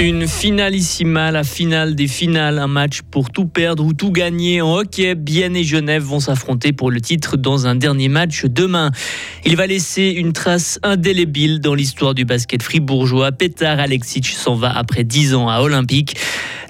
Une finalissima, la finale des finales, un match pour tout perdre ou tout gagner en hockey. Bienne et Genève vont s'affronter pour le titre dans un dernier match demain. Il va laisser une trace indélébile dans l'histoire du basket fribourgeois. Petar Alexic s'en va après 10 ans à Olympique.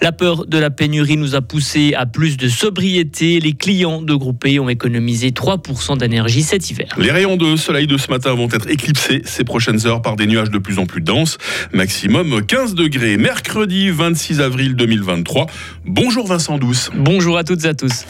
La peur de la pénurie nous a poussé à plus de sobriété. Les clients de Groupé ont économisé 3% d'énergie cet hiver. Les rayons de soleil de ce matin vont être éclipsés ces prochaines heures par des nuages de plus en plus denses. Maximum 15 degrés. Mercredi 26 avril 2023. Bonjour Vincent Douce. Bonjour à toutes et à tous.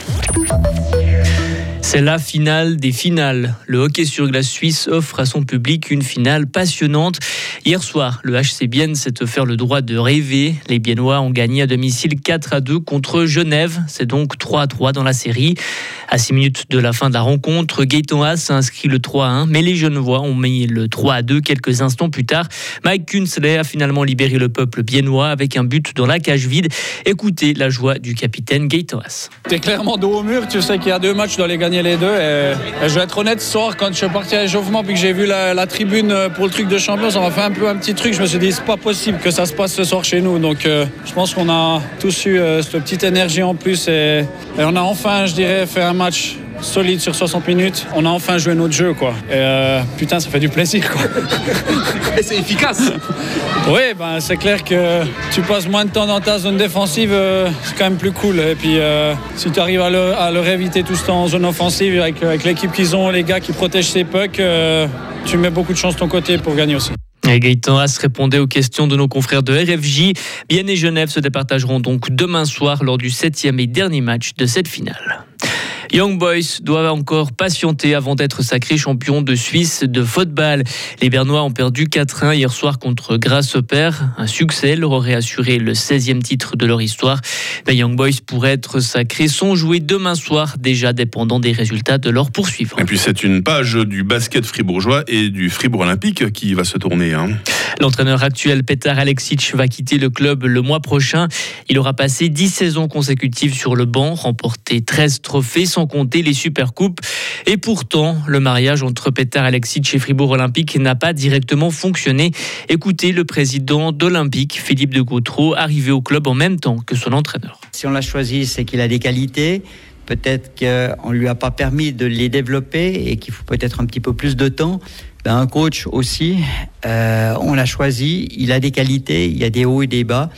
C'est la finale des finales. Le hockey sur glace suisse offre à son public une finale passionnante. Hier soir, le HC Bienne s'est offert le droit de rêver. Les Biennois ont gagné à domicile 4 à 2 contre Genève. C'est donc 3 à 3 dans la série. À 6 minutes de la fin de la rencontre, Gaëtan Haas a inscrit le 3 à 1, mais les Genevois ont mis le 3 à 2 quelques instants plus tard. Mike Kunsley a finalement libéré le peuple biennois avec un but dans la cage vide. Écoutez la joie du capitaine Gaëtan Haas. T'es clairement dos au mur, tu sais qu'il y a deux matchs, tu les gagner les deux. Et, je vais être honnête, ce soir, quand je suis parti à l'échauffement puis que j'ai vu la, tribune pour le truc de champion, ça m'a fait un peu un petit truc. Je me suis dit, c'est pas possible que ça se passe ce soir chez nous. Donc euh, je pense qu'on a tous eu euh, cette petite énergie en plus et, et on a enfin, je dirais, fait un match solide sur 60 minutes. On a enfin joué notre jeu, quoi. Et euh, putain, ça fait du plaisir, quoi. Et c'est efficace. Oui, ben, c'est clair que tu passes moins de temps dans ta zone défensive, euh, c'est quand même plus cool. Et puis, euh, si tu arrives à le, à éviter tout ce temps en zone offensive, avec, avec l'équipe qu'ils ont, les gars qui protègent ses pucks, tu mets beaucoup de chance de ton côté pour gagner aussi. Et Gaëtan Haas répondait aux questions de nos confrères de RFJ. Bien et Genève se départageront donc demain soir lors du septième et dernier match de cette finale. Young Boys doivent encore patienter avant d'être sacrés champions de Suisse de football. Les Bernois ont perdu 4-1 hier soir contre Père. Un succès leur aurait assuré le 16e titre de leur histoire. Les Young Boys pourraient être sacrés sans jouer demain soir, déjà dépendant des résultats de leurs poursuivants. Et puis c'est une page du basket fribourgeois et du Fribourg Olympique qui va se tourner. Hein. L'entraîneur actuel Petar Alexic va quitter le club le mois prochain. Il aura passé 10 saisons consécutives sur le banc, remporté 13 trophées sans compter les supercoupes. Et pourtant, le mariage entre Petar Alexic et Fribourg Olympique n'a pas directement fonctionné. Écoutez le président d'Olympique, Philippe de Gautreau, arrivé au club en même temps que son entraîneur. Si on l'a choisi, c'est qu'il a des qualités. Peut-être qu'on ne lui a pas permis de les développer et qu'il faut peut-être un petit peu plus de temps. Ben, un coach aussi, euh, on l'a choisi, il a des qualités, il y a des hauts et des bas.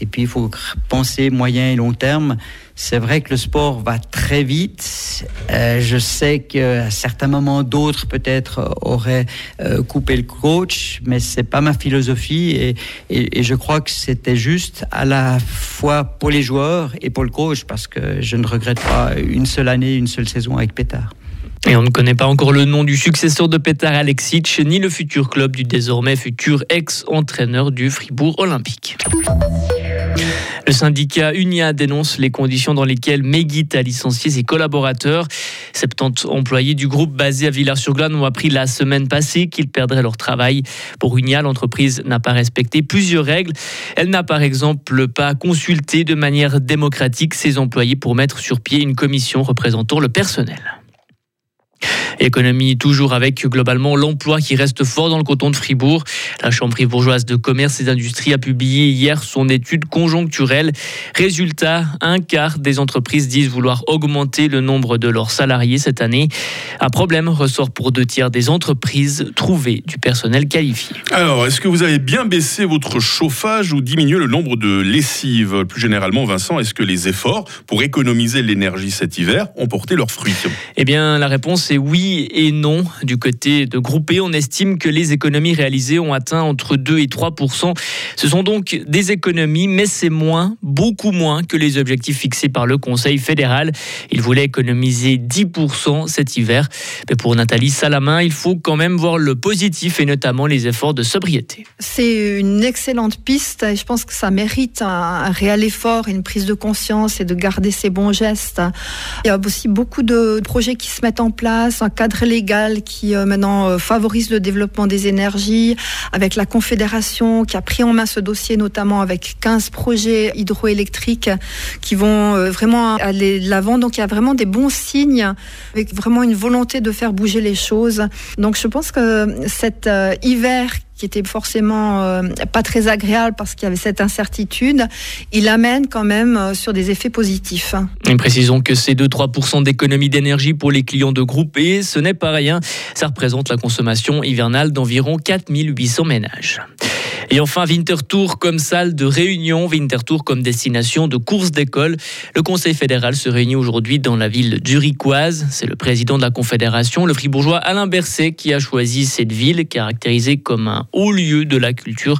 Et puis, il faut penser moyen et long terme. C'est vrai que le sport va très vite. Euh, je sais qu'à certains moments, d'autres peut-être auraient euh, coupé le coach, mais c'est pas ma philosophie. Et, je crois que c'était juste à la fois pour les joueurs et pour le coach, parce que je ne regrette pas une seule année, une seule saison avec Pétard. Et on ne connaît pas encore le nom du successeur de Petar Alexic, ni le futur club du désormais futur ex-entraîneur du Fribourg Olympique. Le syndicat Unia dénonce les conditions dans lesquelles Megit a licencié ses collaborateurs. 70 employés du groupe basé à Villars-sur-Glane ont appris la semaine passée qu'ils perdraient leur travail. Pour Unia, l'entreprise n'a pas respecté plusieurs règles. Elle n'a par exemple pas consulté de manière démocratique ses employés pour mettre sur pied une commission représentant le personnel. Économie toujours avec globalement l'emploi qui reste fort dans le canton de Fribourg. La Chambre bourgeoise de commerce et d'industrie a publié hier son étude conjoncturelle. Résultat, un quart des entreprises disent vouloir augmenter le nombre de leurs salariés cette année. Un problème ressort pour deux tiers des entreprises trouver du personnel qualifié. Alors, est-ce que vous avez bien baissé votre chauffage ou diminué le nombre de lessives? Plus généralement, Vincent, est-ce que les efforts pour économiser l'énergie cet hiver ont porté leurs fruits? Eh bien, la réponse est oui et non. Du côté de Groupé, on estime que les économies réalisées ont atteint entre 2 et 3% Ce sont donc des économies, mais c'est moins, beaucoup moins que les objectifs fixés par le Conseil fédéral. Il voulait économiser 10% cet hiver. Mais pour Nathalie Salamin, il faut quand même voir le positif et notamment les efforts de sobriété. C'est une excellente piste et je pense que ça mérite un, réel effort, une prise de conscience et de garder ces bons gestes. Il y a aussi beaucoup de projets qui se mettent en place, cadre légal qui euh, maintenant euh, favorise le développement des énergies, avec la Confédération qui a pris en main ce dossier, notamment avec 15 projets hydroélectriques qui vont euh, vraiment aller de l'avant. Donc il y a vraiment des bons signes, avec vraiment une volonté de faire bouger les choses. Donc je pense que cet hiver qui était forcément euh, pas très agréable parce qu'il y avait cette incertitude, il amène quand même euh, sur des effets positifs. Et précisons que c'est 2-3% d'économie d'énergie pour les clients de groupe et ce n'est pas rien. Ça représente la consommation hivernale d'environ 4800 ménages. Et enfin, Winterthur comme salle de réunion, Winterthur comme destination de course d'école. Le Conseil fédéral se réunit aujourd'hui dans la ville d'Uriquoise. C'est le président de la Confédération, le fribourgeois Alain Berset, qui a choisi cette ville caractérisée comme un haut lieu de la culture.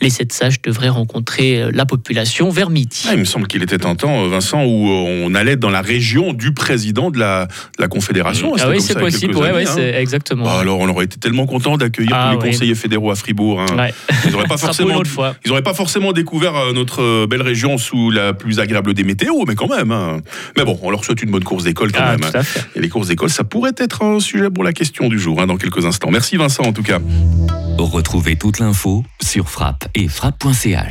Les sept sages devraient rencontrer la population vers midi. Ah, il me semble qu'il était un temps, Vincent, où on allait dans la région du président de la, de la Confédération. Ah oui, c'est possible. Ouais, ouais, hein. exactement. Bah, alors, on aurait été tellement content d'accueillir Ah tous les conseillers fédéraux à Fribourg. hein. Ouais. Ils n'auraient pas forcément, ils auraient pas forcément découvert euh, notre euh, belle région sous la plus agréable des météos, mais quand même. hein. Mais bon, on leur souhaite une bonne course d'école quand Ah, même. tout hein. à fait. Et les courses d'école, ça pourrait être un sujet pour la question du jour hein, dans quelques instants. Merci Vincent en tout cas. Retrouvez toute l'info sur frappe et frappe.ch.